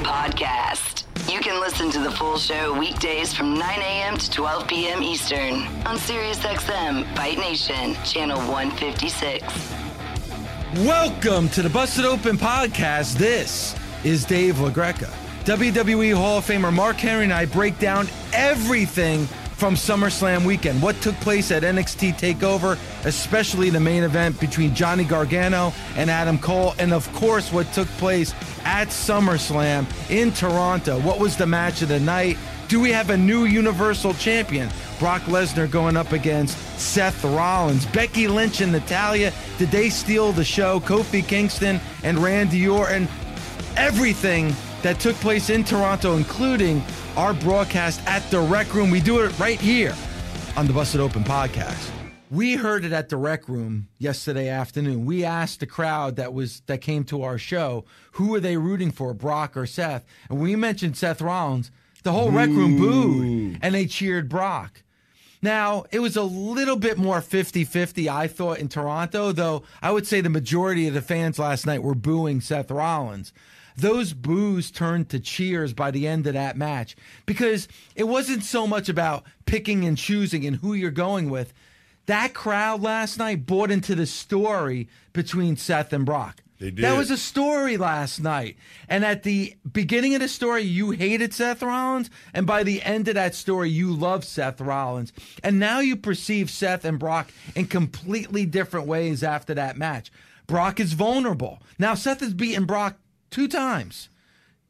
Podcast. You can listen to the full show weekdays from 9 a.m. to 12 p.m. Eastern on SiriusXM Fight Nation, channel 156. Welcome to the Busted Open podcast. This is Dave LaGreca. WWE Hall of Famer Mark Henry and I break down everything from SummerSlam weekend. What took place at NXT TakeOver, especially the main event between Johnny Gargano and Adam Cole, and of course, what took place at SummerSlam in Toronto. What was the match of the night? Do we have a new Universal Champion? Brock Lesnar going up against Seth Rollins. Becky Lynch and Natalya, did they steal the show? Kofi Kingston and Randy Orton. Everything that took place in Toronto, including our broadcast at the Rec Room. We do it right here on the Busted Open podcast. We heard it at the Rec Room yesterday afternoon. We asked the crowd that was that came to our show, who are they rooting for, Brock or Seth? And we mentioned Seth Rollins. The whole Rec Room booed and they cheered Brock. Now, it was a little bit more 50 50, I thought, in Toronto, though I would say the majority of the fans last night were booing Seth Rollins those boos turned to cheers by the end of that match because it wasn't so much about picking and choosing and who you're going with. That crowd last night bought into the story between Seth and Brock. They did. That was a story last night. And at the beginning of the story, you hated Seth Rollins. And by the end of that story, you love Seth Rollins. And now you perceive Seth and Brock in completely different ways after that match. Brock is vulnerable. Now, Seth has beaten Brock two times.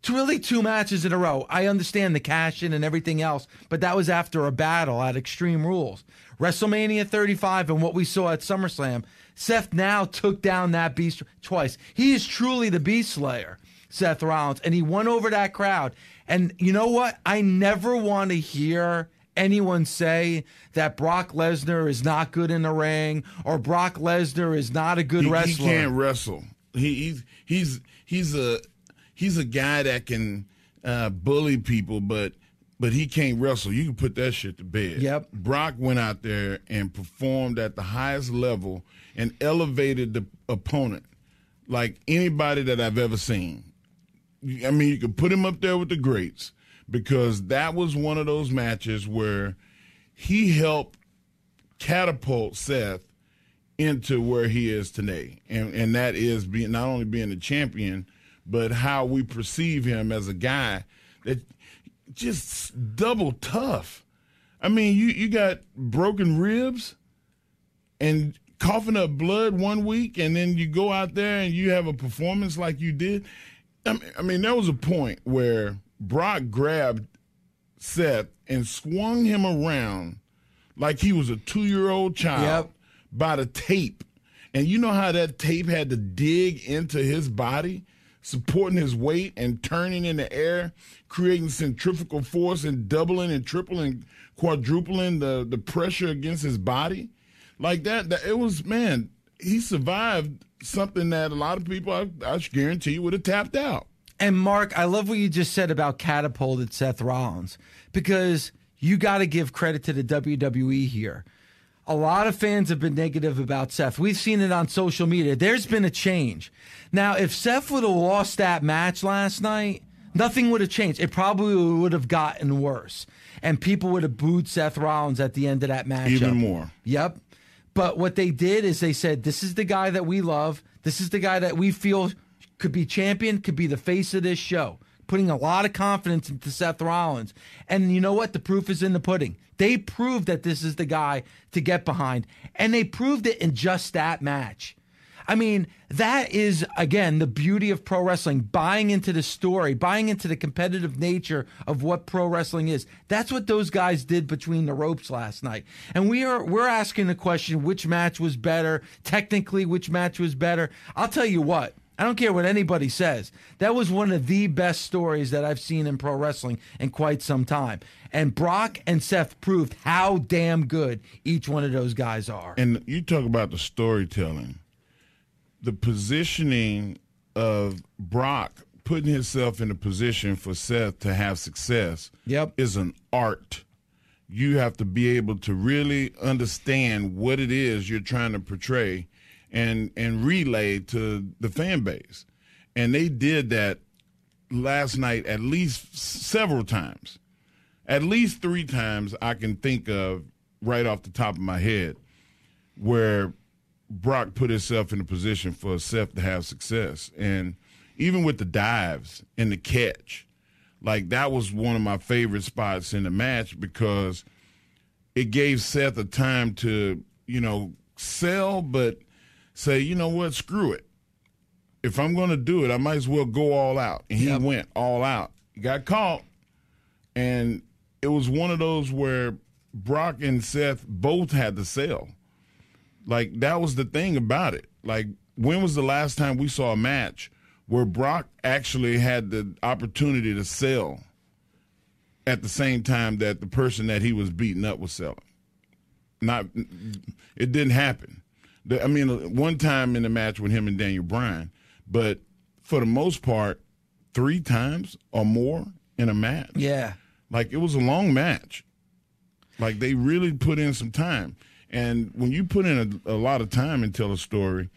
It's really two matches in a row. I understand the cash in and everything else, but that was after a battle at Extreme Rules. WrestleMania 35 and what we saw at SummerSlam, Seth now took down that beast twice. He is truly the beast slayer, Seth Rollins, and he won over that crowd. And you know what? I never want to hear anyone say that Brock Lesnar is not good in the ring or Brock Lesnar is not a good he, wrestler. He can't wrestle. He, he's he's he's a he's a guy that can uh, bully people, but but he can't wrestle. You can put that shit to bed. Yep. Brock went out there and performed at the highest level and elevated the opponent like anybody that I've ever seen. I mean, you could put him up there with the greats because that was one of those matches where he helped catapult Seth into where he is today, and and that is being not only being a champion, but how we perceive him as a guy that just double tough. I mean, you you got broken ribs and coughing up blood one week, and then you go out there and you have a performance like you did. I mean, I mean there was a point where Brock grabbed Seth and swung him around like he was a two year old child. Yep by the tape. And you know how that tape had to dig into his body, supporting his weight and turning in the air, creating centrifugal force and doubling and tripling, quadrupling the, the pressure against his body. Like that, that it was, man, he survived something that a lot of people, I, I guarantee you, would have tapped out. And Mark, I love what you just said about catapulted Seth Rollins because you got to give credit to the WWE here a lot of fans have been negative about Seth. We've seen it on social media. There's been a change. Now, if Seth would have lost that match last night, nothing would have changed. It probably would have gotten worse. And people would have booed Seth Rollins at the end of that match. Even more. Yep. But what they did is they said, this is the guy that we love. This is the guy that we feel could be champion, could be the face of this show putting a lot of confidence into Seth Rollins. And you know what? The proof is in the pudding. They proved that this is the guy to get behind, and they proved it in just that match. I mean, that is, again, the beauty of pro wrestling, buying into the story, buying into the competitive nature of what pro wrestling is. That's what those guys did between the ropes last night. And we are, we're asking the question, which match was better? Technically, which match was better? I'll tell you what. I don't care what anybody says. That was one of the best stories that I've seen in pro wrestling in quite some time. And Brock and Seth proved how damn good each one of those guys are. And you talk about the storytelling, the positioning of Brock putting himself in a position for Seth to have success Yep. is an art. You have to be able to really understand what it is you're trying to portray and and relay to the fan base. And they did that last night at least several times. At least 3 times I can think of right off the top of my head where Brock put himself in a position for Seth to have success. And even with the dives and the catch, like that was one of my favorite spots in the match because it gave Seth a time to, you know, sell, but say, you know what, screw it. If I'm going to do it, I might as well go all out. And he Yep. went all out. He got caught, and it was one of those where Brock and Seth both had to sell. Like that was the thing about it. Like when was the last time we saw a match where Brock actually had the opportunity to sell at the same time that the person that he was beating up was selling? Not, it didn't happen. I mean, one time in the match with him and Daniel Bryan, but for the most part, three times or more in a match. Yeah. Like it was a long match. Like they really put in some time. And when you put in a, a lot of time and tell a story,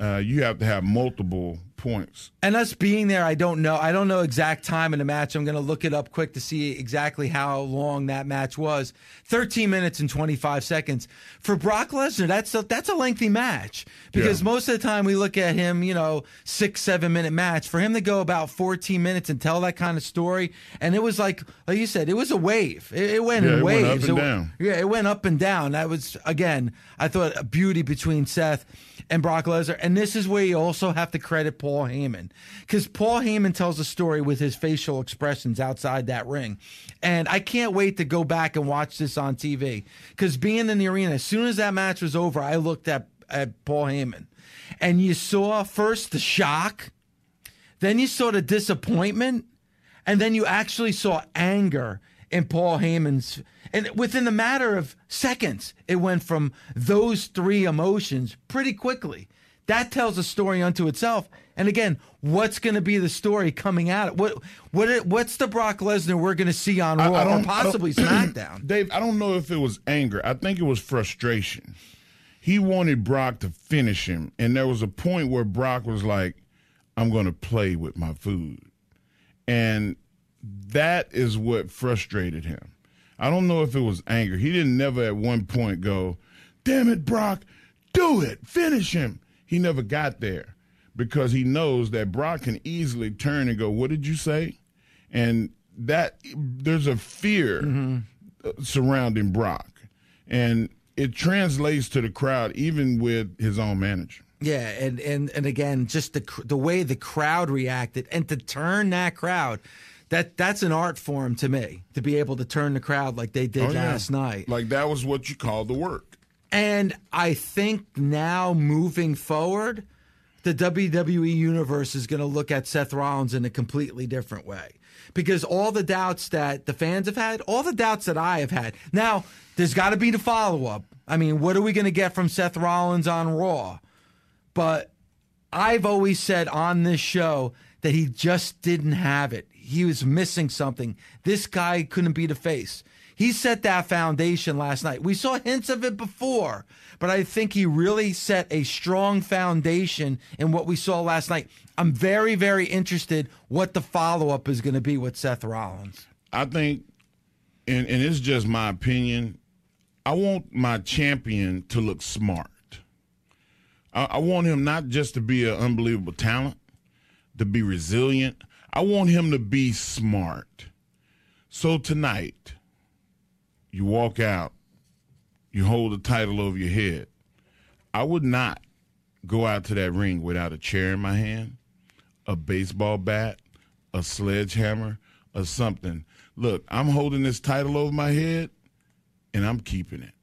uh, you have to have multiple points. And us being there, I don't know. I don't know exact time in the match. I'm going to look it up quick to see exactly how long that match was. 13 minutes and 25 seconds for Brock Lesnar. That's a, that's a lengthy match because Yeah. most of the time we look at him, you know, six seven minute match. For him to go about 14 minutes and tell that kind of story, and it was like like you said, it was a wave. It, it went Yeah, in it went waves. up and It- down. yeah, it went up and down. That was again, I thought a beauty between Seth and Brock Lesnar. And this is where you also have to credit Paul Heyman because Paul Heyman tells a story with his facial expressions outside that ring, and I can't wait to go back and watch this on TV because being in the arena, as soon as that match was over, I looked at at Paul Heyman, and you saw first the shock, then you saw the disappointment, and then you actually saw anger in Paul Heyman's. And within the matter of seconds, it went from those three emotions pretty quickly. That tells a story unto itself. And again, what's going to be the story coming out? Of What what what's the Brock Lesnar we're going to see on Raw I or don't- possibly SmackDown? Dave, I don't know if it was anger. I think it was frustration. He wanted Brock to finish him, and there was a point where Brock was like, "I'm going to play with my food," and that is what frustrated him. I don't know if it was anger. He didn't never at one point go, "Damn it, Brock, do it, finish him." He never got there because he knows that Brock can easily turn and go, "What did you say?" And that there's a fear uh, surrounding Brock, and it translates to the crowd, even with his own manager. Yeah, and and and again, just the the way the crowd reacted, and to turn that crowd, that that's an art form to me to be able to turn the crowd like they did Oh, yeah. last night. like that was what you call the work. And I think now moving forward, the WWE universe is going to look at Seth Rollins in a completely different way. Because all the doubts that the fans have had, all the doubts that I have had. Now, there's got to be the follow up. I mean, what are we going to get from Seth Rollins on Raw? But I've always said on this show that he just didn't have it. He was missing something. This guy couldn't be the face. He set that foundation last night. We saw hints of it before, but I think he really set a strong foundation in what we saw last night. I'm very, very interested what the follow up is going to be with Seth Rollins. I think, and, and it's just my opinion, I want my champion to look smart. I, I want him not just to be an unbelievable talent, to be resilient. I want him to be smart. So tonight, you walk out, you hold the title over your head. I would not go out to that ring without a chair in my hand, a baseball bat, a sledgehammer, or something. Look, I'm holding this title over my head and I'm keeping it.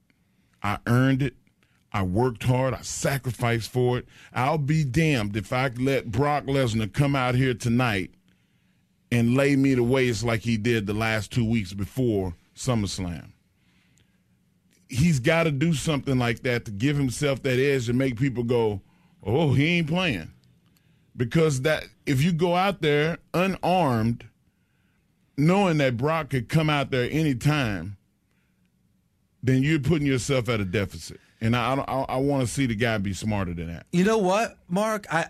I earned it. I worked hard. I sacrificed for it. I'll be damned if I let Brock Lesnar come out here tonight and lay me to waste like he did the last two weeks before SummerSlam. He's got to do something like that to give himself that edge to make people go, "Oh, he ain't playing." Because that if you go out there unarmed, knowing that Brock could come out there anytime, then you're putting yourself at a deficit. And I I, I want to see the guy be smarter than that. You know what, Mark? I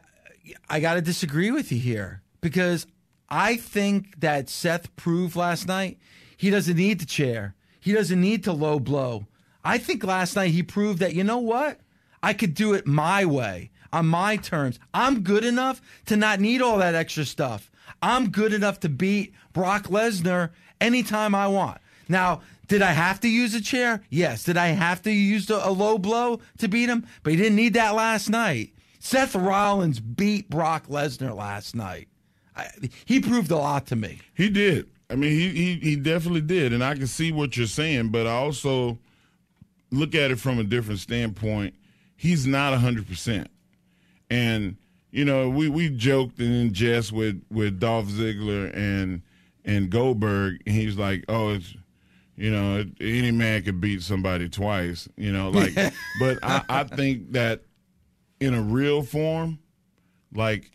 I got to disagree with you here because I think that Seth proved last night he doesn't need the chair. He doesn't need to low blow. I think last night he proved that you know what? I could do it my way, on my terms. I'm good enough to not need all that extra stuff. I'm good enough to beat Brock Lesnar anytime I want. Now, did I have to use a chair? Yes. Did I have to use a, low blow to beat him? But he didn't need that last night. Seth Rollins beat Brock Lesnar last night. I, he proved a lot to me. He did. I mean, he, he he definitely did, and I can see what you're saying, but I also look at it from a different standpoint. He's not hundred percent, and you know we we joked and in jest with with Dolph Ziggler and and Goldberg, and he's like, "Oh, it's you know any man could beat somebody twice," you know, like. but I, I think that in a real form, like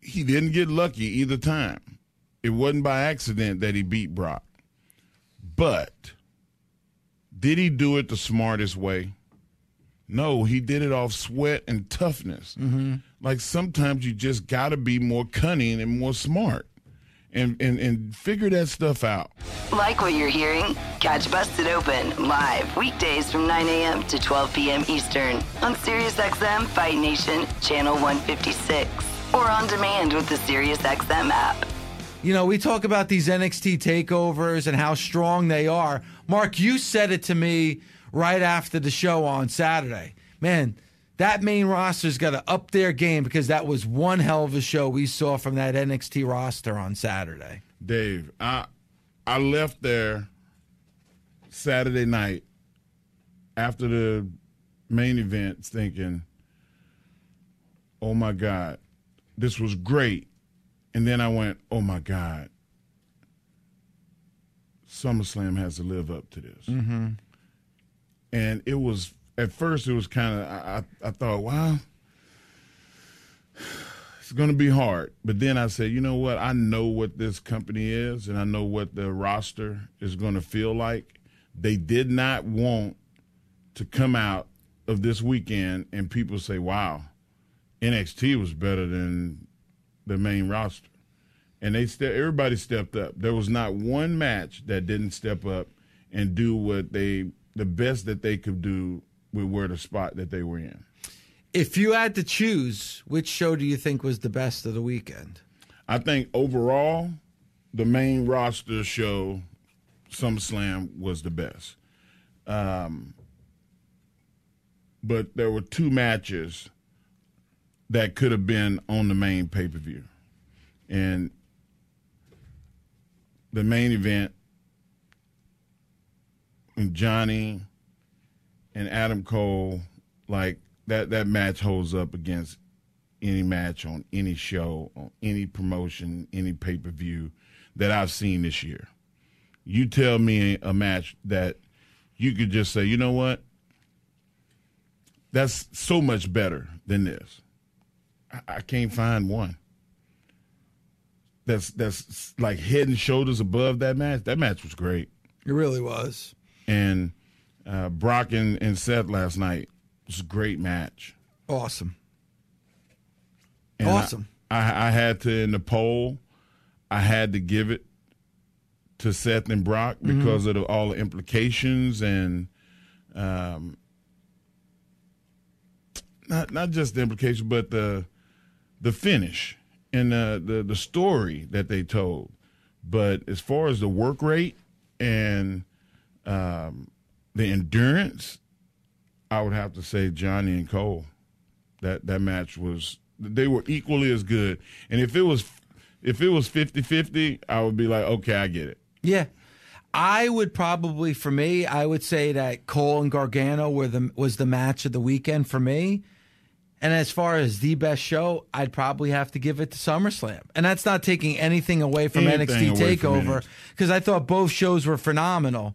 he didn't get lucky either time. It wasn't by accident that he beat Brock. But did he do it the smartest way? No, he did it off sweat and toughness. Mm-hmm. Like sometimes you just got to be more cunning and more smart. And, and, and figure that stuff out. Like what you're hearing? Catch Busted Open live weekdays from 9 a.m. to 12 p.m. Eastern on SiriusXM Fight Nation Channel 156 or on demand with the SiriusXM app. You know, we talk about these NXT takeovers and how strong they are. Mark, you said it to me right after the show on Saturday. Man, that main roster's got to up their game because that was one hell of a show we saw from that NXT roster on Saturday. Dave, I I left there Saturday night after the main event thinking, "Oh my god, this was great. And then I went, oh my God, SummerSlam has to live up to this. Mm-hmm. And it was, at first, it was kind of, I, I thought, wow, it's going to be hard. But then I said, you know what? I know what this company is, and I know what the roster is going to feel like. They did not want to come out of this weekend and people say, wow, NXT was better than the main roster, and they ste- everybody stepped up. There was not one match that didn't step up and do what they the best that they could do with where the spot that they were in. If you had to choose, which show do you think was the best of the weekend? I think overall, the main roster show, SummerSlam, was the best. Um, but there were two matches that could have been on the main pay per view. And the main event, and Johnny and Adam Cole, like that, that match holds up against any match on any show, on any promotion, any pay per view that I've seen this year. You tell me a match that you could just say, you know what? That's so much better than this. I, I can't find one. That's that's like head and shoulders above that match. That match was great. It really was. And uh, Brock and, and Seth last night was a great match. Awesome. And awesome. I, I, I had to in the poll, I had to give it to Seth and Brock because mm-hmm. of the, all the implications and um, not not just the implications, but the the finish and the, the the story that they told. But as far as the work rate and um, the endurance, I would have to say Johnny and Cole. That that match was they were equally as good. And if it was if it was 50-50, I would be like, okay, I get it. Yeah. I would probably, for me, I would say that Cole and Gargano were the was the match of the weekend for me. And as far as the best show, I'd probably have to give it to SummerSlam. And that's not taking anything away from Anything NXT away Takeover because I thought both shows were phenomenal.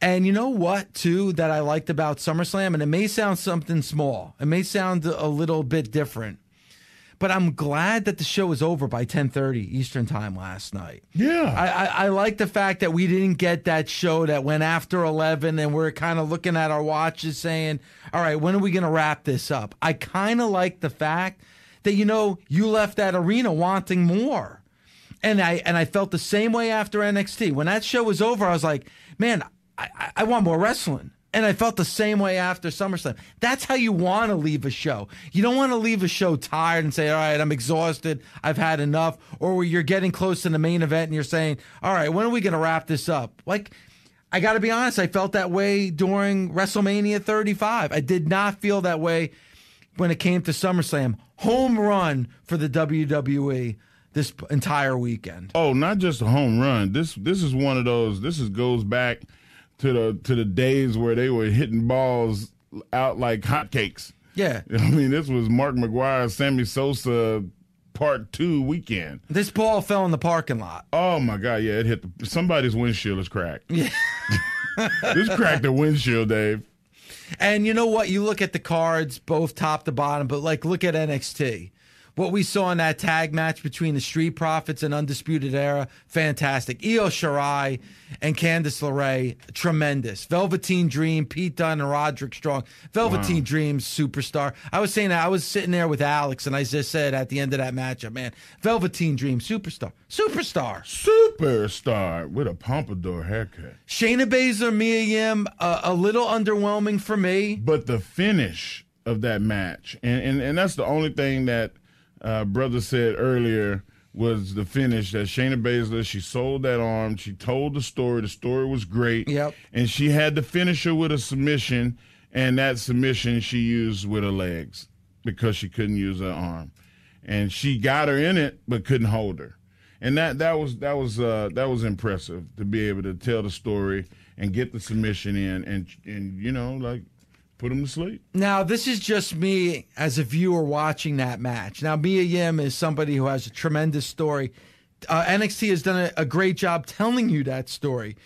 And you know what, too, that I liked about SummerSlam, and it may sound something small, it may sound a little bit different, but I'm glad that the show was over by 10:30 Eastern Time last night. Yeah. I, I, I like the fact that we didn't get that show that went after 11 and we're kind of looking at our watches saying, all right, when are we going to wrap this up? I kind of like the fact that, you know, you left that arena wanting more. And I, and I felt the same way after NXT. When that show was over, I was like, man, I, I- I want more wrestling. And I felt the same way after SummerSlam. That's how you want to leave a show. You don't want to leave a show tired and say, all right, I'm exhausted. I've had enough. Or you're getting close to the main event and you're saying, all right, when are we going to wrap this up? Like, I got to be honest, I felt that way during WrestleMania 35. I did not feel that way when it came to SummerSlam. Home run for the WWE this entire weekend. Oh, not just a home run. This this is one of those. This is goes back to the to the days where they were hitting balls out like hotcakes. Yeah. I mean, this was Mark McGwire, Sammy Sosa, part two weekend. This ball fell in the parking lot. Oh my God! Yeah, it hit the, somebody's windshield is cracked. Yeah, this cracked the windshield, Dave. And you know what? You look at the cards, both top to bottom, but like look at NXT. What we saw in that tag match between the Street Profits and Undisputed Era, fantastic. Io Shirai and Candice LeRae, tremendous. Velveteen Dream, Pete Dunne and Roderick Strong. Velveteen Dream, superstar. I was saying that I was sitting there with Alex, and I just said at the end of that matchup, man, Velveteen Dream, superstar, superstar. Superstar with a pompadour haircut. Shayna Baszler, Mia Yim, uh, a little underwhelming for me. But the finish of that match, and and, and that's the only thing that uh, brother said earlier was the finish that Shayna Baszler she sold that arm, she told the story, the story was great, Yep. and she had to finish her with a submission, and that submission she used with her legs because she couldn't use her arm, and she got her in it but couldn't hold her, and that that was that was uh, that was impressive to be able to tell the story and get the submission in, and and you know like put them to sleep. Now, this is just me as a viewer watching that match. Now, Mia Yim is somebody who has a tremendous story. Uh, NXT has done a, a great job telling you that story.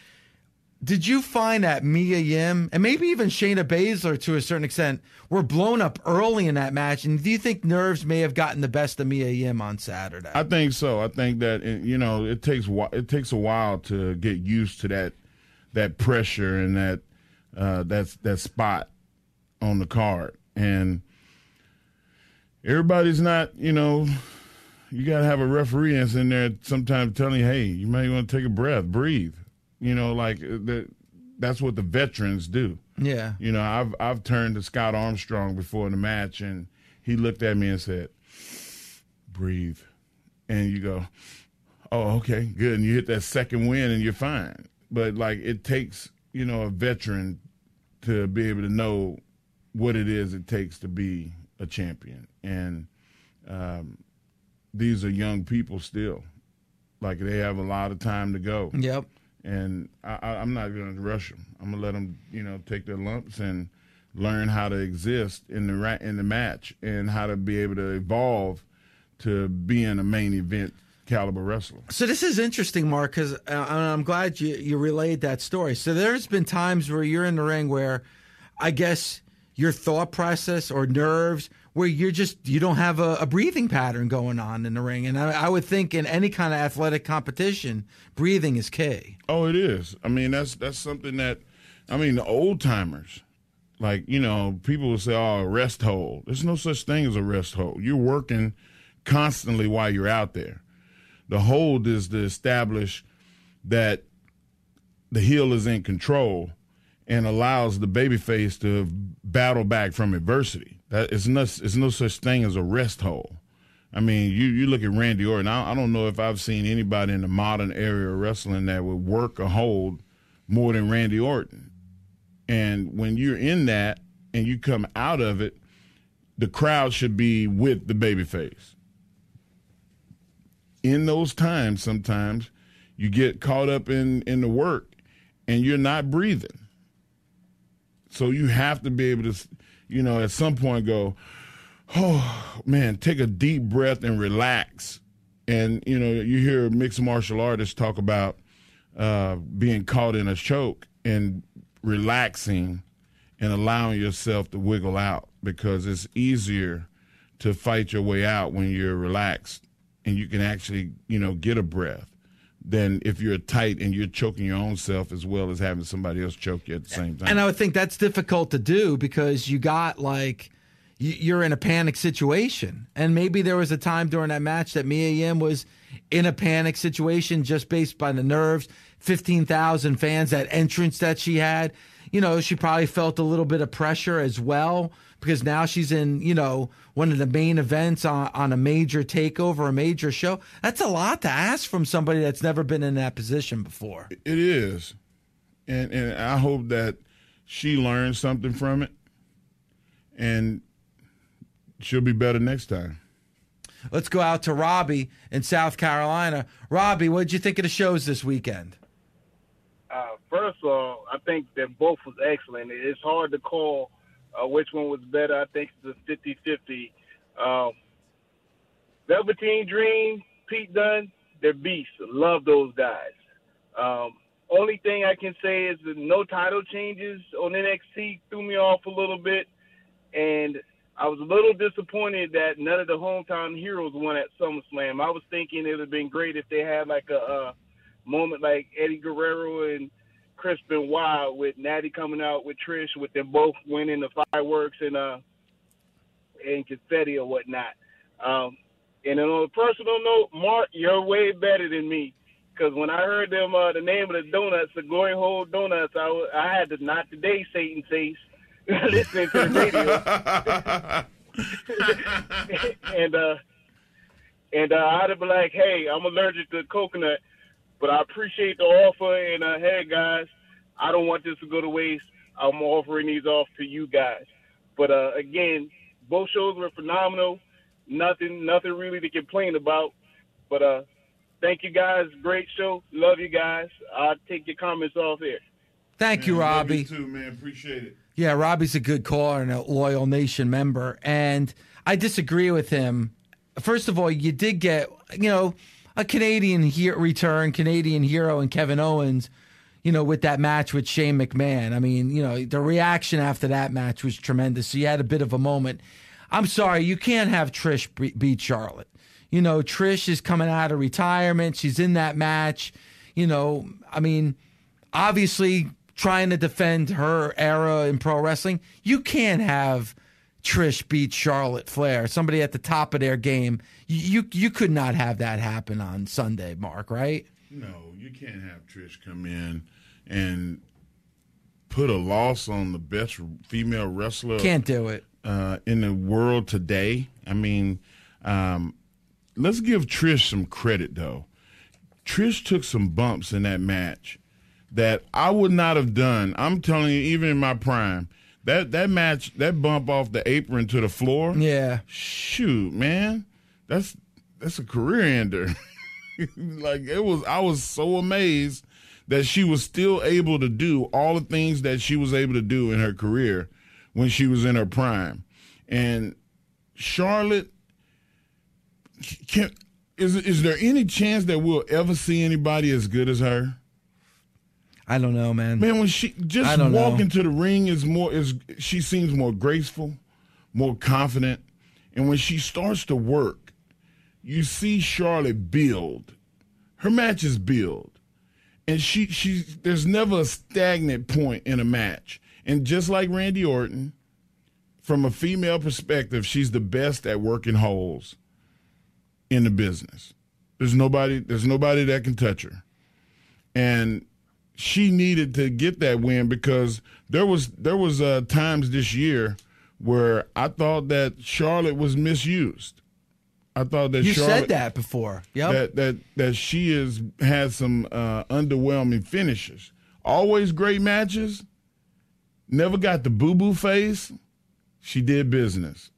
Did you find that Mia Yim and maybe even Shayna Baszler to a certain extent were blown up early in that match? And do you think nerves may have gotten the best of Mia Yim on Saturday? I think so. I think that you know it takes it takes a while to get used to that that pressure and that uh, that that spot on the card, and everybody's not you know. You got to have a referee that's in there sometimes telling you, "Hey, you might want to take a breath, breathe." You know, like uh, the, that's what the veterans do. yeah. You know, I've I've turned to Scott Armstrong before the match, and he looked at me and said, "Breathe," and you go, "Oh, okay, good." And you hit that second win, and you're fine. But like, it takes you know a veteran to be able to know what it is it takes to be a champion, and um, these are young people still. Like they have a lot of time to go Yep. and I, I'm not going to rush them. I'm going to let them, you know, take their lumps and learn how to exist in the ra- in the match and how to be able to evolve to being a main event caliber wrestler. So this is interesting, Mark, because uh, I'm glad you, you relayed that story. So there's been times where you're in the ring where I guess your thought process or nerves where you're just you don't have a, a breathing pattern going on in the ring, and I, I would think in any kind of athletic competition, breathing is key. Oh, it is. I mean, that's that's something that, I mean, the old timers, like you know, people will say, "Oh, rest hold." There's no such thing as a rest hold. You're working constantly while you're out there. The hold is to establish that the heel is in control and allows the babyface to battle back from adversity. That is no, it's no such thing as a rest hole. I mean, you, you look at Randy Orton. I, I don't know if I've seen anybody in the modern area of wrestling that would work a hold more than Randy Orton. And when you're in that and you come out of it, the crowd should be with the babyface. In those times, sometimes you get caught up in in the work, and you're not breathing. So you have to be able to, you know, at some point go, oh man, take a deep breath and relax. And you know, you hear mixed martial artists talk about uh, being caught in a choke and relaxing and allowing yourself to wiggle out because it's easier to fight your way out when you're relaxed and you can actually, you know, get a breath than if you're tight and you're choking your own self as well as having somebody else choke you at the same time. And I would think that's difficult to do because you got like you're in a panic situation. And maybe there was a time during that match that Mia Yim was in a panic situation just based by the nerves. 15,000 fans, that entrance that she had, you know, she probably felt a little bit of pressure as well because now she's in, you know, one of the main events on, on a major takeover, a major show. That's a lot to ask from somebody that's never been in that position before. It is. And and I hope that she learns something from it and she'll be better next time. Let's go out to Robbie in South Carolina. Robbie, what did you think of the shows this weekend? Uh, first of all, I think that both was excellent. It's hard to call uh, which one was better. I think it's a 50 50. Um, Velveteen Dream, Pete Dunne, they're beasts. Love those guys. Um, only thing I can say is that no title changes on NXT threw me off a little bit. And I was a little disappointed that none of the hometown heroes won at SummerSlam. I was thinking it would have been great if they had like a, a moment like Eddie Guerrero and Chris Benoit with Natty coming out with Trish, with them both winning the fireworks and uh and confetti or whatnot. Um, and then on a personal note, Mark, you're way better than me. Because when I heard them, uh, the name of the donuts, the Glory Hole Donuts, I had to not today Satan face listening to the radio. and uh, and uh, I'd be like, hey, I'm allergic to coconut, but I appreciate the offer. And uh, hey, guys, I don't want this to go to waste. I'm offering these off to you guys. But uh, again, both shows were phenomenal. Nothing, nothing really to complain about. But uh, thank you guys. Great show. Love you guys. I'll take your comments off here. Thank you, Man, love Robbie. you too, man. Appreciate it. Yeah, Robbie's a good caller and a loyal nation member. And I disagree with him. First of all, you did get, you know, a Canadian he- return, Canadian hero, and Kevin Owens, you know, with that match with Shane McMahon. I mean, you know, the reaction after that match was tremendous. So you had a bit of a moment. I'm sorry, you can't have Trish beat Charlotte. You know, Trish is coming out of retirement. She's in that match. You know, I mean, obviously trying to defend her era in pro wrestling. You can't have Trish beat Charlotte Flair, somebody at the top of their game. You you, you could not have that happen on Sunday, Mark, right? No, you can't have Trish come in and put a loss on the best female wrestler Can't do it. uh, in the world today. I mean, um, let's give Trish some credit though. Trish took some bumps in that match that I would not have done. I'm telling you, even in my prime, that that match, that bump off the apron to the floor. Yeah. Shoot, man, that's that's a career ender. like it was, I was so amazed that she was still able to do all the things that she was able to do in her career when she was in her prime. And Charlotte, can is is there any chance that we'll ever see anybody as good as her? I don't know, man. Man, when she just don't walk know. into the ring is more is she seems more graceful, more confident, and when she starts to work, you see Charlotte build. Her matches build, and she she there's never a stagnant point in a match. And just like Randy Orton, from a female perspective, she's the best at working holes in the business. There's nobody there's nobody that can touch her. And she needed to get that win because there was there was uh, times this year where I thought that Charlotte was misused. I thought that you Charlotte, said that before. Yep. that that that she has had some uh, underwhelming finishes. Always great matches. Never got the boo boo face. She did business.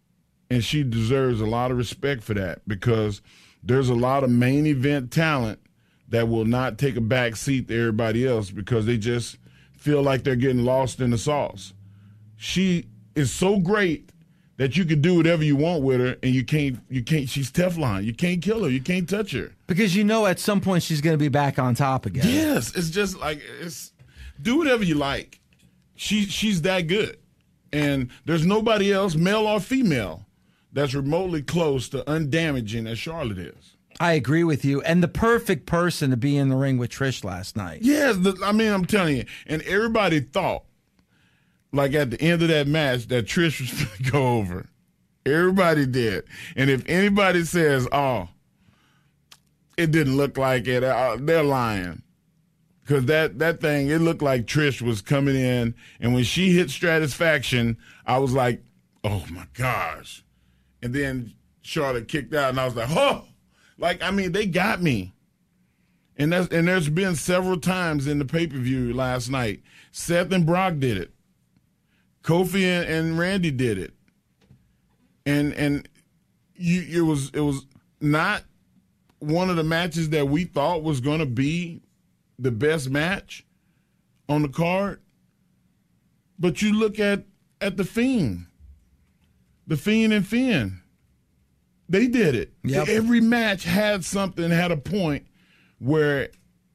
and she deserves a lot of respect for that because there's a lot of main event talent that will not take a back seat to everybody else because they just feel like they're getting lost in the sauce. She is so great that you can do whatever you want with her and you can't you can't she's Teflon. You can't kill her. You can't touch her. Because you know at some point she's going to be back on top again. Yes, it's just like it's do whatever you like. She she's that good. And there's nobody else, male or female, that's remotely close to undamaging as Charlotte is. I agree with you. And the perfect person to be in the ring with Trish last night. Yes, the, I mean, I'm telling you. And everybody thought, like at the end of that match, that Trish was going to go over. Everybody did. And if anybody says, oh, it didn't look like it, uh, they're lying. Because that, that thing, it looked like Trish was coming in. And when she hit Stratusfaction, I was like, oh my gosh. And then Charlotte kicked out, and I was like, oh, like, I mean, they got me. And that's and there's been several times in the pay per view last night. Seth and Brock did it. Kofi and, and Randy did it. And and you it was it was not one of the matches that we thought was to be the best match on the card. But you look at at the Fiend, the Fiend and Finn. They did it. Yep. Every match had something, had a point where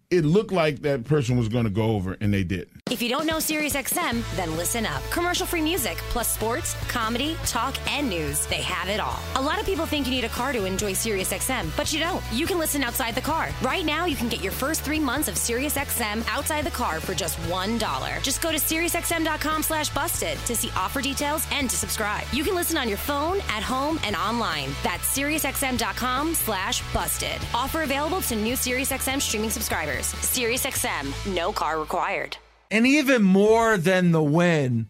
it looked like that person was going to go over, and they didn't. If you don't know SiriusXM, then listen up. Commercial free music, plus sports, comedy, talk, and news. They have it all. A lot of people think you need a car to enjoy SiriusXM, but you don't. You can listen outside the car. Right now, you can get your first three months of SiriusXM outside the car for just $1. Just go to SiriusXM.com slash busted to see offer details and to subscribe. You can listen on your phone, at home, and online. That's SiriusXM.com slash busted. Offer available to new SiriusXM streaming subscribers. SiriusXM, no car required. And even more than the win,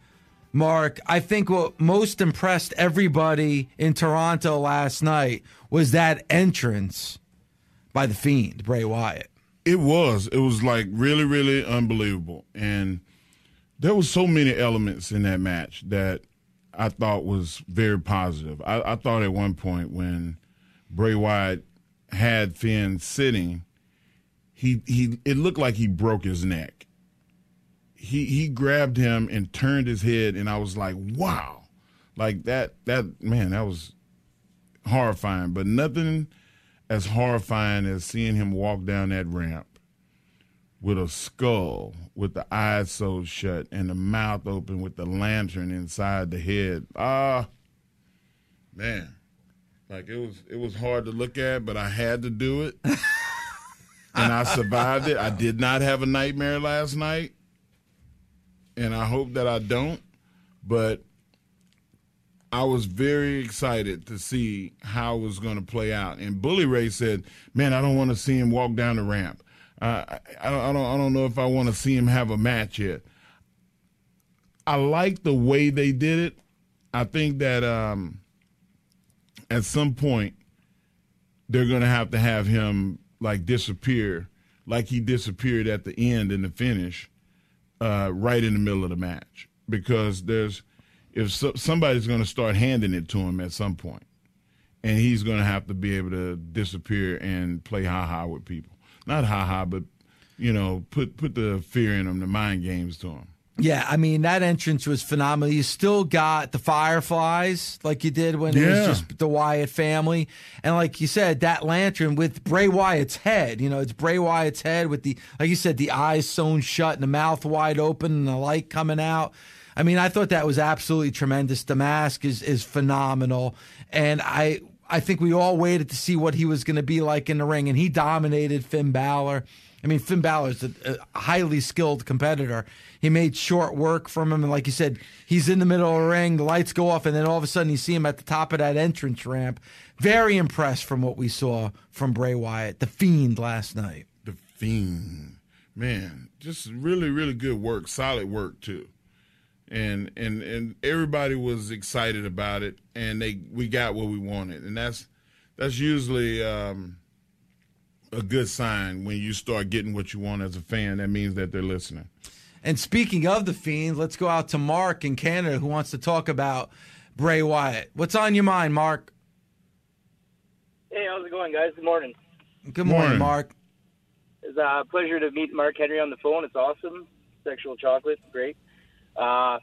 Mark, I think what most impressed everybody in Toronto last night was that entrance by the Fiend, Bray Wyatt. It was. It was like really, really unbelievable. And there was so many elements in that match that I thought was very positive. I, I thought at one point when Bray Wyatt had Finn sitting, he he it looked like he broke his neck. He he grabbed him and turned his head, and I was like, wow, like that that man, that was horrifying. But nothing as horrifying as seeing him walk down that ramp with a skull, with the eyes so shut and the mouth open with the lantern inside the head. Ah, man, like it was it was hard to look at, but I had to do it, and I survived it. I did not have a nightmare last night, and I hope that I don't. But I was very excited to see how it was going to play out. And Bully Ray said, "Man, I don't want to see him walk down the ramp. Uh, I, I, don't, I don't, know if I want to see him have a match yet." I like the way they did it. I think that um, at some point they're going to have to have him like disappear, like he disappeared at the end in the finish, uh, right in the middle of the match, because there's if so, somebody's going to start handing it to him at some point, and he's going to have to be able to disappear and play ha ha with people, not ha ha, but you know, put put the fear in them, the mind games to him. Yeah, I mean that entrance was phenomenal. You still got the fireflies like you did when it was just the Wyatt family, and like you said, that lantern with Bray Wyatt's head. You know, it's Bray Wyatt's head with the like you said, the eyes sewn shut and the mouth wide open and the light coming out. I mean, I thought that was absolutely tremendous. The mask is is phenomenal, and I I think we all waited to see what he was going to be like in the ring, and he dominated Finn Balor. I mean, Finn Balor's a, a highly skilled competitor. He made short work from him, and like you said, he's in the middle of the ring. The lights go off, and then all of a sudden, you see him at the top of that entrance ramp. Very impressed from what we saw from Bray Wyatt, the Fiend, last night. The Fiend, man, just really, really good work, solid work too, and and and everybody was excited about it, and they we got what we wanted, and that's that's usually um, a good sign when you start getting what you want as a fan. That means that they're listening. And speaking of the Fiend, let's go out to Mark in Canada who wants to talk about Bray Wyatt. What's on your mind, Mark? Hey, how's it going, guys? Good morning. Good morning, Morning. Mark. It's a pleasure to meet Mark Henry on the phone. It's awesome. Sexual chocolate, great. Uh,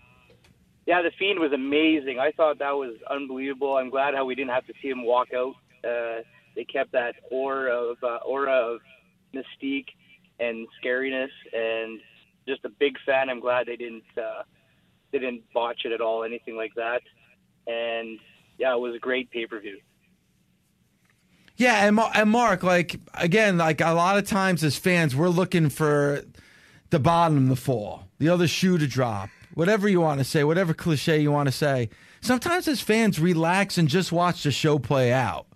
yeah, the Fiend was amazing. I thought that was unbelievable. I'm glad how we didn't have to see him walk out. Uh, they kept that aura of uh, aura of mystique and scariness, and just a big fan. I'm glad they didn't uh, they didn't botch it at all, anything like that. And yeah, it was a great pay per view. Yeah, and, and Mark, like again, like a lot of times as fans, we're looking for the bottom to fall, the other shoe to drop, whatever you want to say, whatever cliche you want to say. Sometimes as fans, relax and just watch the show play out.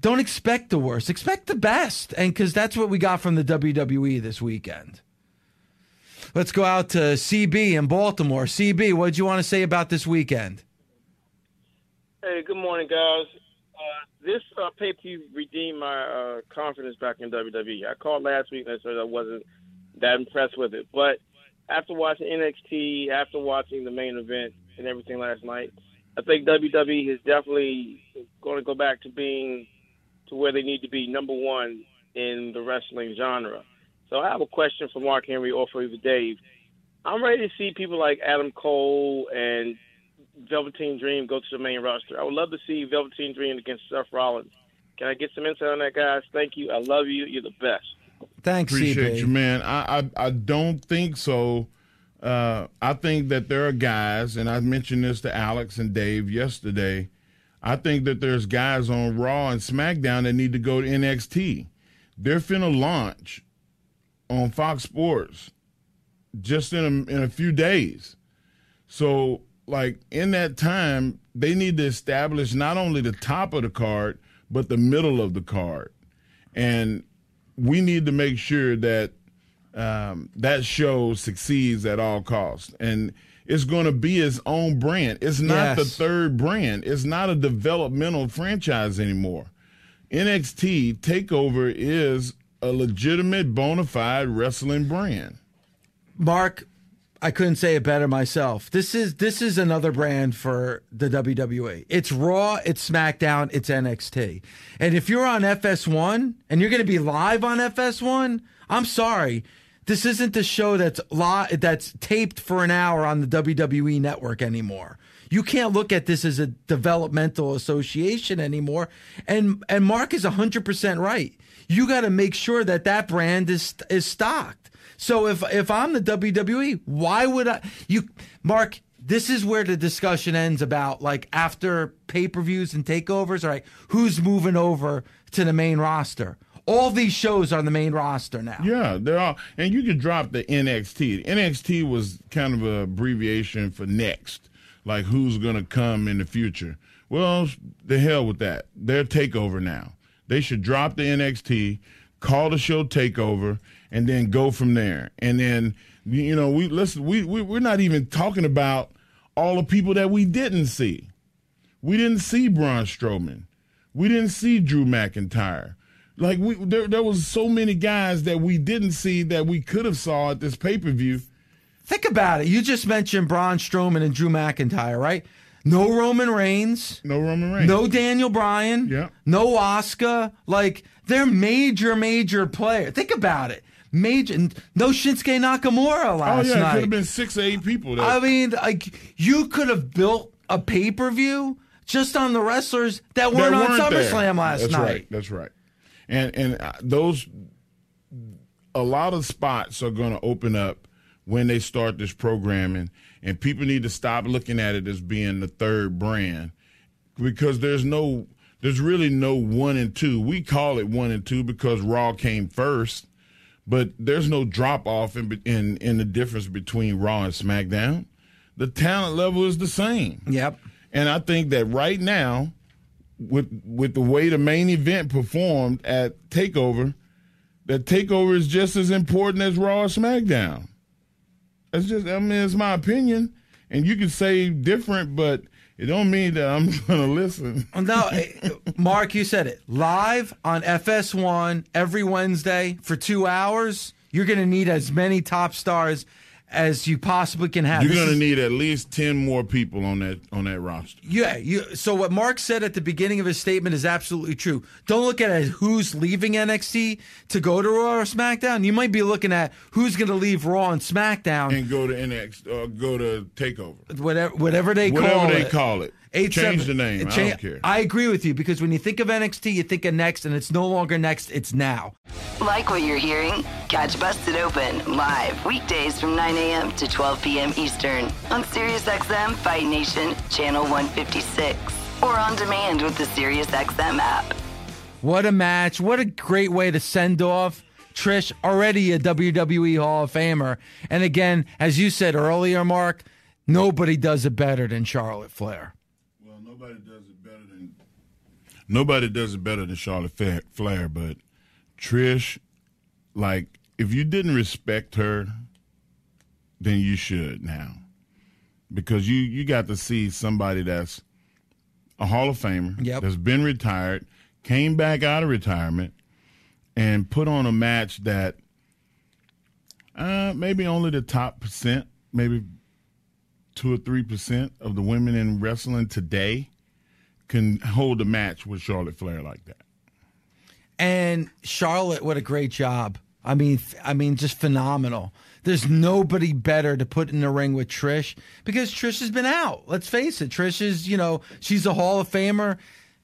Don't expect the worst, expect the best, and because that's what we got from the WWE this weekend. Let's go out to CB in Baltimore. CB, what did you want to say about this weekend? Hey, good morning, guys. Uh, this uh, pay per view redeemed my uh, confidence back in WWE. I called last week and I said I wasn't that impressed with it, but after watching NXT, after watching the main event and everything last night, I think WWE is definitely going to go back to being to where they need to be, number one in the wrestling genre. So I have a question for Mark Henry or for even Dave. I'm ready to see people like Adam Cole and Velveteen Dream go to the main roster. I would love to see Velveteen Dream against Seth Rollins. Can I get some insight on that, guys? Thank you. I love you. You're the best. Thanks, Appreciate CB. you, man. I, I I don't think so. Uh, I think that there are guys, and I mentioned this to Alex and Dave yesterday. I think that there's guys on Raw and SmackDown that need to go to NXT. They're finna launch on Fox Sports just in a, in a few days. So, like in that time, they need to establish not only the top of the card but the middle of the card, and we need to make sure that um, that show succeeds at all costs. And it's going to be its own brand. It's not the third brand. It's not a developmental franchise anymore. NXT Takeover is a legitimate, bona fide wrestling brand. Mark, I couldn't say it better myself. This is this is another brand for the WWE. It's Raw, it's SmackDown, it's NXT. And if you're on FS1 and you're going to be live on FS1, I'm sorry. This isn't the show that's li- that's taped for an hour on the WWE network anymore. You can't look at this as a developmental association anymore. And and Mark is 100% right. You got to make sure that that brand is is stocked. So if if I'm the WWE, why would I you Mark, this is where the discussion ends about like after pay-per-views and takeovers, all right, who's moving over to the main roster? All these shows are on the main roster now. Yeah, they're all, and you could drop the NXT. NXT was kind of an abbreviation for next, like who's going to come in the future. Well, the hell with that. They're takeover now. They should drop the NXT, call the show takeover, and then go from there. And then you know we listen. We, we we're not even talking about all the people that we didn't see. We didn't see Braun Strowman. We didn't see Drew McIntyre. Like we there there was so many guys that we didn't see that we could have saw at this pay per view. Think about it. You just mentioned Braun Strowman and Drew McIntyre, right? No Roman Reigns. No Roman Reigns. No Daniel Bryan. Yeah. No Oscar. Like they're major, major players. Think about it. Major. No Shinsuke Nakamura last night. Oh yeah, it could have been six or eight people. That, I mean, like you could have built a pay per view just on the wrestlers that that weren't, on weren't there. SummerSlam last That's night. right. That's right. And and uh, those a lot of spots are going to open up when they start this programming, and people need to stop looking at it as being the third brand because there's no there's really no one and two. We call it one and two because Raw came first, but there's no drop off in in in the difference between Raw and SmackDown. The talent level is the same. Yep. And I think that right now, with with the way the main event performed at Takeover, that Takeover is just as important as Raw SmackDown. That's just I mean it's my opinion, and you can say different, but it don't mean that I'm gonna listen. No, eh, Mark, you said it. Live on FS1 every Wednesday for two hours. You're going to need as many top stars as you possibly can have. You're going to need at least ten more people on that on that roster. Yeah, you, so what Mark said at the beginning of his statement is absolutely true. Don't look at who's leaving NXT to go to Raw or SmackDown. You might be looking at who's going to leave Raw and SmackDown, And go to NXT or uh, go to Takeover. whatever whatever they Whatever call they it. call it. Eight, Change seven- the name. I don't care. I agree with you because when you think of NXT, you think of next, and it's no longer next; it's now. Like what you're hearing? Catch Busted Open live weekdays from 9 a.m. to 12 p.m. Eastern on SiriusXM Fight Nation Channel 156 or on demand with the SiriusXM app. What a match! What a great way to send off Trish, already a WWE Hall of Famer, and again, as you said earlier, Mark, nobody does it better than Charlotte Flair. Well, nobody does it better than nobody does it better than Charlotte Flair, but Trish, like, if you didn't respect her, then you should now, because you you got to see somebody that's a Hall of Famer, Yep. that's been retired, came back out of retirement, and put on a match that uh, maybe only the top percent, maybe two or three percent of the women in wrestling today can hold a match with Charlotte Flair like that. And Charlotte, what a great job. I mean, I mean, just phenomenal. There's nobody better to put in the ring with Trish because Trish has been out. Let's face it, Trish is, you know, she's a Hall of Famer.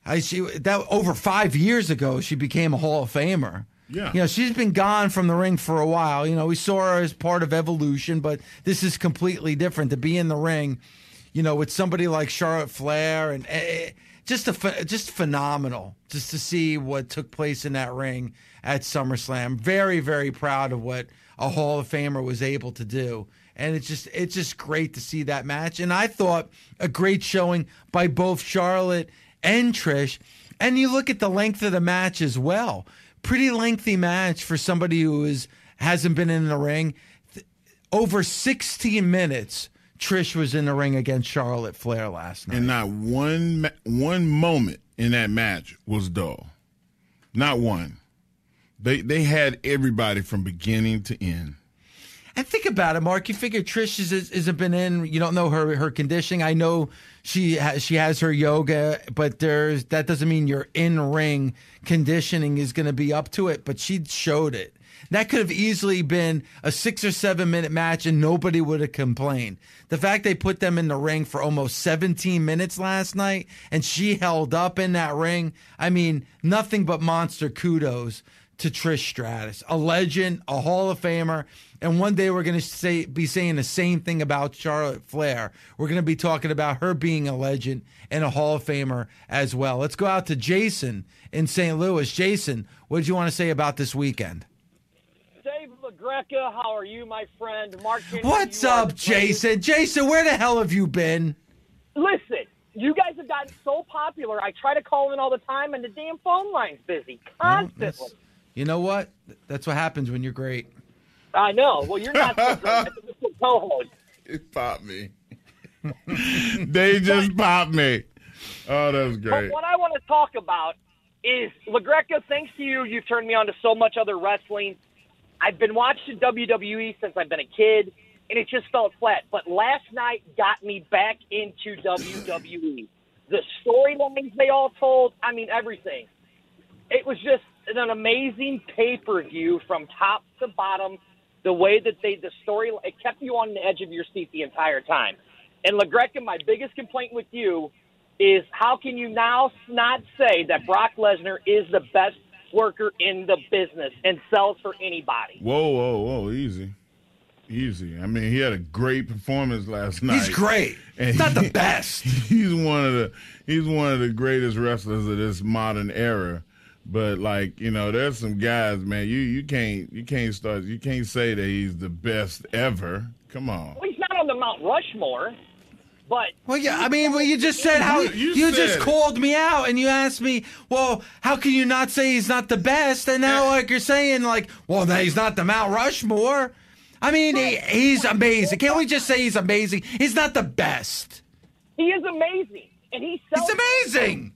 I she that over five years ago she became a Hall of Famer. Yeah. you know, she's been gone from the ring for a while. You know, we saw her as part of Evolution, but this is completely different to be in the ring. You know, with somebody like Charlotte Flair and. Eh, eh, just a just phenomenal just to see what took place in that ring at SummerSlam. Very very proud of what a Hall of Famer was able to do, and it's just it's just great to see that match. And I thought a great showing by both Charlotte and Trish. And you look at the length of the match as well. Pretty lengthy match for somebody who is hasn't been in the ring. Over 16 minutes. Trish was in the ring against Charlotte Flair last night. And not one one moment in that match was dull. Not one. They they had everybody from beginning to end. And think about it, Mark. You figure Trish is, is, hasn't been in. You don't know her her conditioning. I know she has, she has her yoga, but there's that doesn't mean your in ring conditioning is going to be up to it. But she showed it. That could have easily been a six or seven minute match, and nobody would have complained. The fact they put them in the ring for almost 17 minutes last night, and she held up in that ring. I mean, nothing but monster kudos to Trish Stratus, a legend, a Hall of Famer, and one day we're going to say be saying the same thing about Charlotte Flair. We're going to be talking about her being a legend and a Hall of Famer as well. Let's go out to Jason in St. Louis. Jason, what did you want to say about this weekend? Dave LaGreca, how are you, my friend? Mark Henry, What's up. Jason? Jason, where the hell have you been? Listen, you guys have gotten so popular. I try to call in all the time, and the damn phone line's busy constantly. You know what? That's what happens when you're great. I know. Well, you're not so great. I think it's the co-host. It popped me. they just popped me. Oh, that's But great. what I want to talk about is LaGreca. Thanks to you, you've turned me on to so much other wrestling. I've been watching WWE since I've been a kid, and it just felt flat. But last night got me back into WWE. The storylines they all told, I mean, everything. It was just an amazing pay per view from top to bottom. The way that they, the story, it kept you on the edge of your seat the entire time. And LaGreca, my biggest complaint with you is how can you now not say that Brock Lesnar is the best worker in the business and sells for anybody? Whoa, whoa, whoa, easy. Easy. I mean, he had a great performance last night. He's great. And He's not the best. He's one of the he's one of the greatest wrestlers of this modern era. But like, you know, there's some guys, man, you you can't you can't start you can't say that he's the best ever. Come on. Well, he's not on the Mount Rushmore, but Well, yeah, I mean, well, you just said how You- you, you just it. called me out and you asked me, well, how can you not say he's not the best? And now, like, you're saying, like, well, no, he's not the Mount Rushmore. I mean, he, he's amazing. Can't we just say he's amazing? He's not the best. he is amazing, and he sells. He's amazing.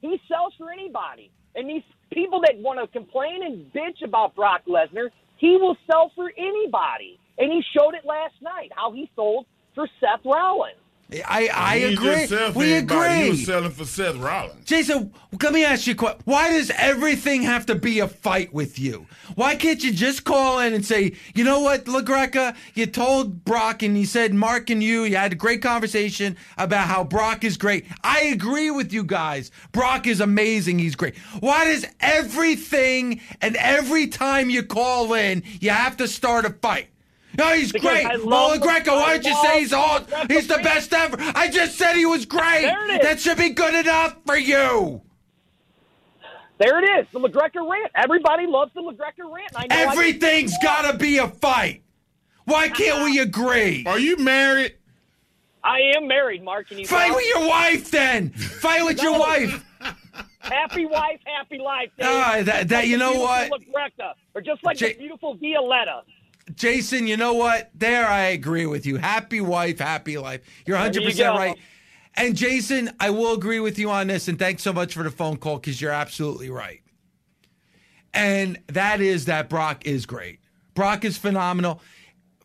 He sells for anybody. And these people that want to complain and bitch about Brock Lesnar, he will sell for anybody. and he showed it last night how he sold for Seth Rollins. I, I agree. just sell for We anybody. He agree. was selling for Seth Rollins. Jason, let me ask you a question. Why does everything have to be a fight with you? Why can't you just call in and say, you know what, LaGreca, you told Brock and you said Mark and you, you had a great conversation about how Brock is great. I agree with you guys. Brock is amazing. He's great. Why does everything and every time you call in, you have to start a fight? No, he's Because great. I Oh, love- LaGreca, why don't you say he's all, he's the best ever? I just said he was great. There it is. That should be good enough for you. There it is, the LaGreca rant. Everybody loves the LaGreca rant. I know I- Everything's got to be a fight. Why can't we agree? Are you married? I am married, Mark. And you Fight with your wife then. Fight with your wife. happy wife, happy life. Dave. Ah, that, that you the know what? LaGreca, or just like Ja- the beautiful Violetta. Jason, you know what? There I agree with you. Happy wife, happy life. You're 100% go. right. And Jason, I will agree with you on this. And thanks so much for the phone call because you're absolutely right. And that is that Brock is great. Brock is phenomenal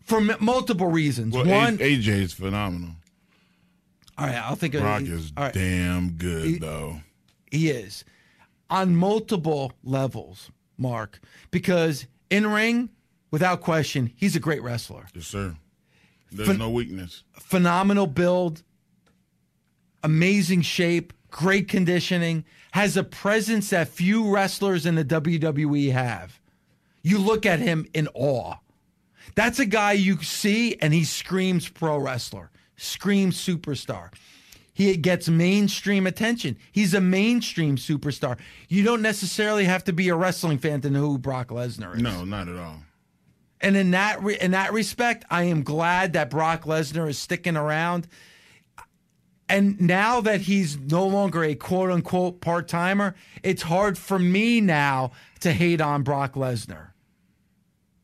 for m- multiple reasons. Well, One, A- AJ is phenomenal. all right, I'll think of Brock is all right. damn good He- though. He is on multiple levels, Mark, because in ring, without question, he's a great wrestler. Yes, sir. There's no weakness. Phenomenal build, amazing shape, great conditioning, has a presence that few wrestlers in the WWE have. You look at him in awe. That's a guy you see and he screams pro wrestler, screams superstar. He gets mainstream attention. He's a mainstream superstar. You don't necessarily have to be a wrestling fan to know who Brock Lesnar is. No, not at all. And in that re- in that respect, I am glad that Brock Lesnar is sticking around. And now that he's no longer a quote unquote part timer, it's hard for me now to hate on Brock Lesnar.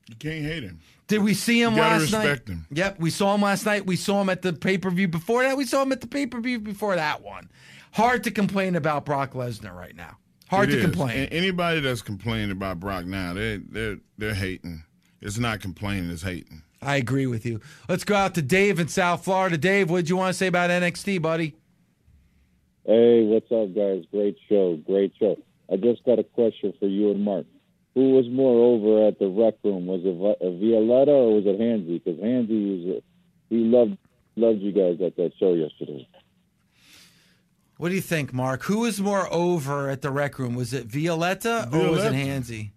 You can't hate him. Did we see him last night? respect him. Yep, we saw him last night. We saw him at the pay per view before that. We saw him at the pay per view before that one. Hard to complain about Brock Lesnar right now. Hard It to is. complain. Anybody that's complaining about Brock now, they they're they're hating. It's not complaining, it's hating. I agree with you. Let's go out to Dave in South Florida. Dave, what did you want to say about NXT, buddy? Hey, what's up, guys? Great show, great show. I just got a question for you and Mark. Who was more over at the rec room? Was it uh, Violetta or was it Hansy? Because Hansy was, uh, he loved loved you guys at that show yesterday. What do you think, Mark? Who was more over at the rec room? Was it Violetta, or was it Violetta. Hansy?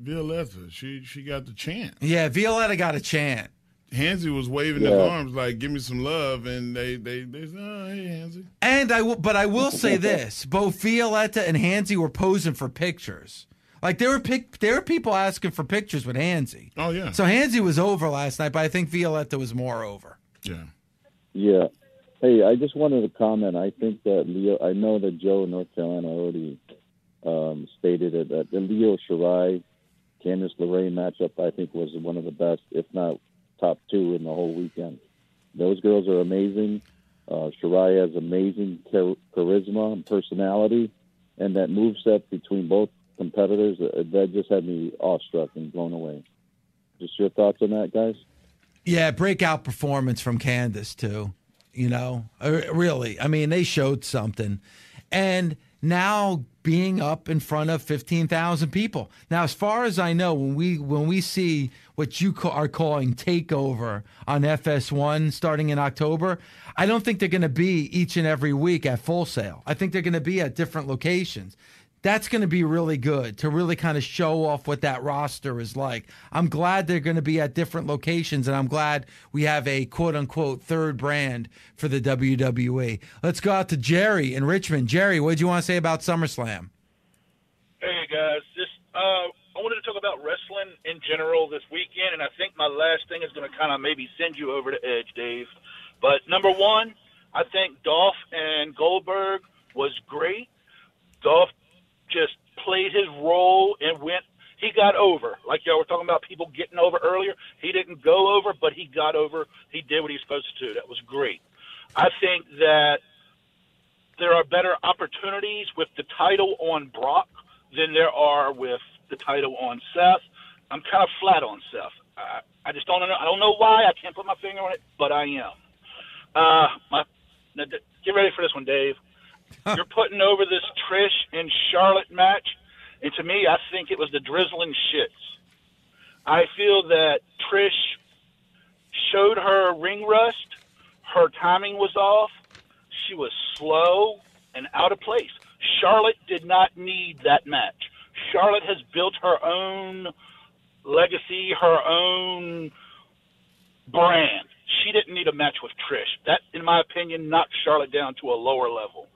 Violetta, she she got the chant. Yeah, Violetta got a chant. Hansy was waving Yeah. his arms like, "Give me some love," and they they they said, "Oh, hey, Hansy." And I will, but I will say this: both Violetta and Hansy were posing for pictures. Like there were pic, there were people asking for pictures with Hansy. Oh yeah, So Hansy was over last night, but I think Violetta was more over. yeah. Yeah. Hey, I just wanted to comment. I think that Io. I know that Joe in North Carolina already um, stated it that the Io Shirai, Candice LeRae matchup I think was one of the best, if not top two in the whole weekend. Those girls are amazing. Uh, has amazing char- charisma and personality, and that move set between both competitors uh, that just had me awestruck and blown away. Just your thoughts on that, guys? Yeah, breakout performance from Candice too. You know, Uh, really. I mean, they showed something, and now being up in front of fifteen thousand people. Now, as far as I know, when we when we see what you ca- are calling takeover on FS1 starting in October, I don't think they're going to be each and every week at Full Sail. I think they're going to be at different locations that's going to be really good to really kind of show off what that roster is like. I'm glad they're going to be at different locations, and I'm glad we have a quote unquote third brand for the WWE. Let's go out to Jerry in Richmond. Jerry, what did you want to say about SummerSlam? Hey guys, just uh, I wanted to talk about wrestling in general this weekend, and I think my last thing is going to kind of maybe send you over to edge, Dave. But number one, I think Dolph and Goldberg was great. Dolph just played his role and went. He got over, like y'all were talking about people getting over earlier. He didn't go over, but he got over. He did what he was supposed to do. That was great. I think that there are better opportunities with the title on Brock than there are with the title on Seth. I'm kind of flat on Seth. I, I just don't know. I don't know why. I can't put my finger on it, but I am. Uh, my, now, get ready for this one, Dave. You're putting over this Trish and Charlotte match, and to me, I think it was the drizzling shits. I feel that Trish showed her ring rust. Her timing was off. She was slow and out of place. Charlotte did not need that match. Charlotte has built her own legacy, her own brand. She didn't need a match with Trish. That, in my opinion, knocked Charlotte down to a lower level.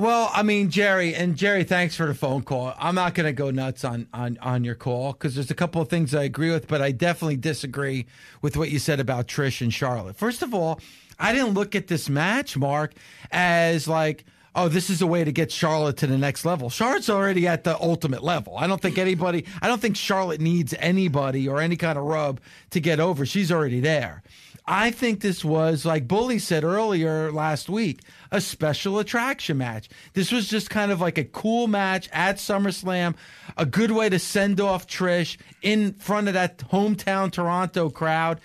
Well, I mean, Jerry, and Jerry, thanks for the phone call. I'm not going to go nuts on on on your call because there's a couple of things I agree with, but I definitely disagree with what you said about Trish and Charlotte. First of all, I didn't look at this match, Mark, as like. Oh, this is a way to get Charlotte to the next level. Charlotte's already at the ultimate level. I don't think anybody, I don't think Charlotte needs anybody or any kind of rub to get over. She's already there. I think this was, like Bully said earlier last week, a special attraction match. This was just kind of like a cool match at SummerSlam, a good way to send off Trish in front of that hometown Toronto crowd.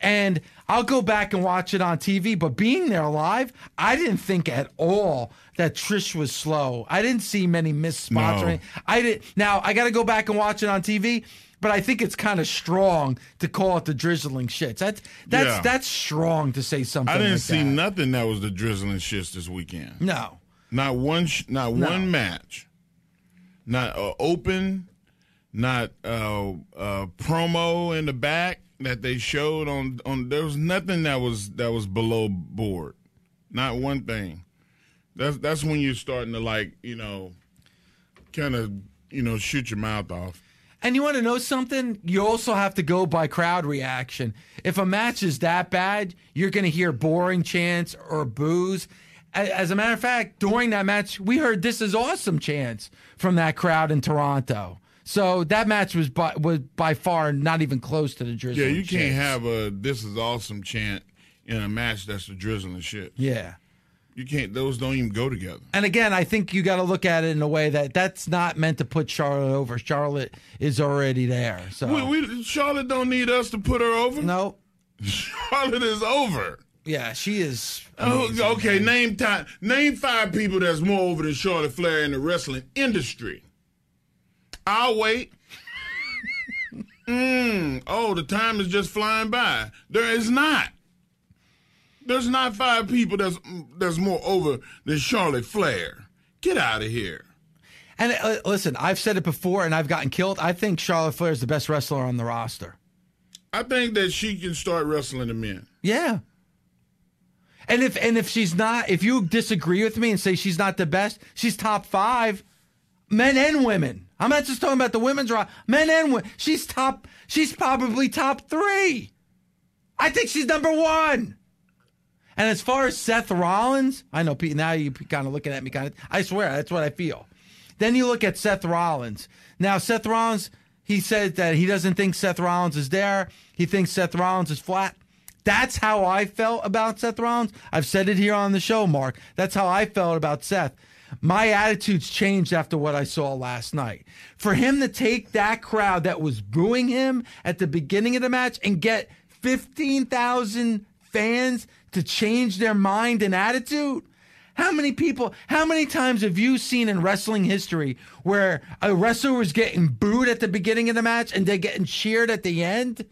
And I'll go back and watch it on TV, but being there live, I didn't think at all that Trish was slow. I didn't see many missed spots. No. I did. Now I got to go back and watch it on TV, but I think it's kind of strong to call it the drizzling shits. That's that's Yeah. that's strong to say something. I didn't like see that. nothing that was the drizzling shits this weekend. No, Not one. Sh- not No. one match. Not uh, open. Not uh, uh, promo in the back that they showed on on. There was nothing that was that was below board. Not one thing. That's that's when you're starting to like you know, kind of you know shoot your mouth off. And you want to know something? You also have to go by crowd reaction. If a match is that bad, you're going to hear boring chants or boos. As a matter of fact, during that match, we heard "This is awesome" chants from that crowd in Toronto. So that match was by was by far not even close to the drizzle. Yeah, you can't have a "This is awesome" chant in a match that's the drizzling shit. Yeah. You can't; those don't even go together. And again, I think you got to look at it in a way that that's not meant to put Charlotte over. Charlotte is already there. So We, we, Charlotte don't need us to put her over. No, Charlotte is over. yeah, she is. Oh, okay, man. name time. Name five people that's more over than Charlotte Flair in the wrestling industry. I'll wait. mm, oh, the time is just flying by. There is not. There's not five people that's that's more over than Charlotte Flair. Get out of here. And uh, listen, I've said it before, and I've gotten killed. I think Charlotte Flair is the best wrestler on the roster. I think that she can start wrestling the men. Yeah. And if and if she's not, if you disagree with me and say she's not the best, she's top five, men and women. I'm not just talking about the women's roster, men and women. She's top. She's probably top three. I think she's number one. And as far as Seth Rollins, I know Pete. Now you're kind of looking at me, kind of. I swear that's what I feel. Then you look at Seth Rollins. Now Seth Rollins, he said that he doesn't think Seth Rollins is there. He thinks Seth Rollins is flat. That's how I felt about Seth Rollins. I've said it here on the show, Mark. That's how I felt about Seth. My attitudes changed after what I saw last night. For him to take that crowd that was booing him at the beginning of the match and get 15,000 fans to change their mind and attitude. How many people, how many times have you seen in wrestling history where a wrestler was getting booed at the beginning of the match and they're getting cheered at the end?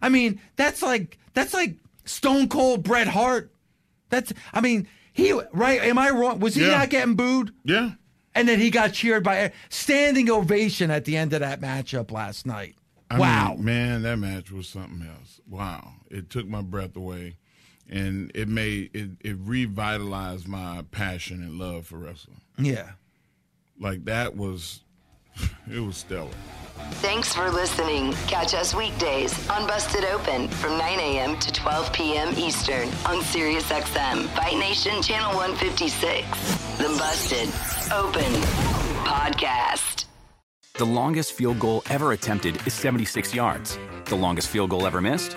I mean, that's like, that's like Stone Cold Bret Hart. That's, I mean, he, right? Am I wrong? Was he Yeah. not getting booed? Yeah. And then he got cheered by a standing ovation at the end of that matchup last night. I wow. mean, man, that match was something else. Wow. It took my breath away. And it made it, it revitalized my passion and love for wrestling. yeah. Like that was it was stellar. Thanks for listening. Catch us weekdays on Busted Open from 9 a.m. to 12 p.m. Eastern on SiriusXM, Fight Nation Channel 156. The Busted Open Podcast. The longest field goal ever attempted is 76 yards. The longest field goal ever missed?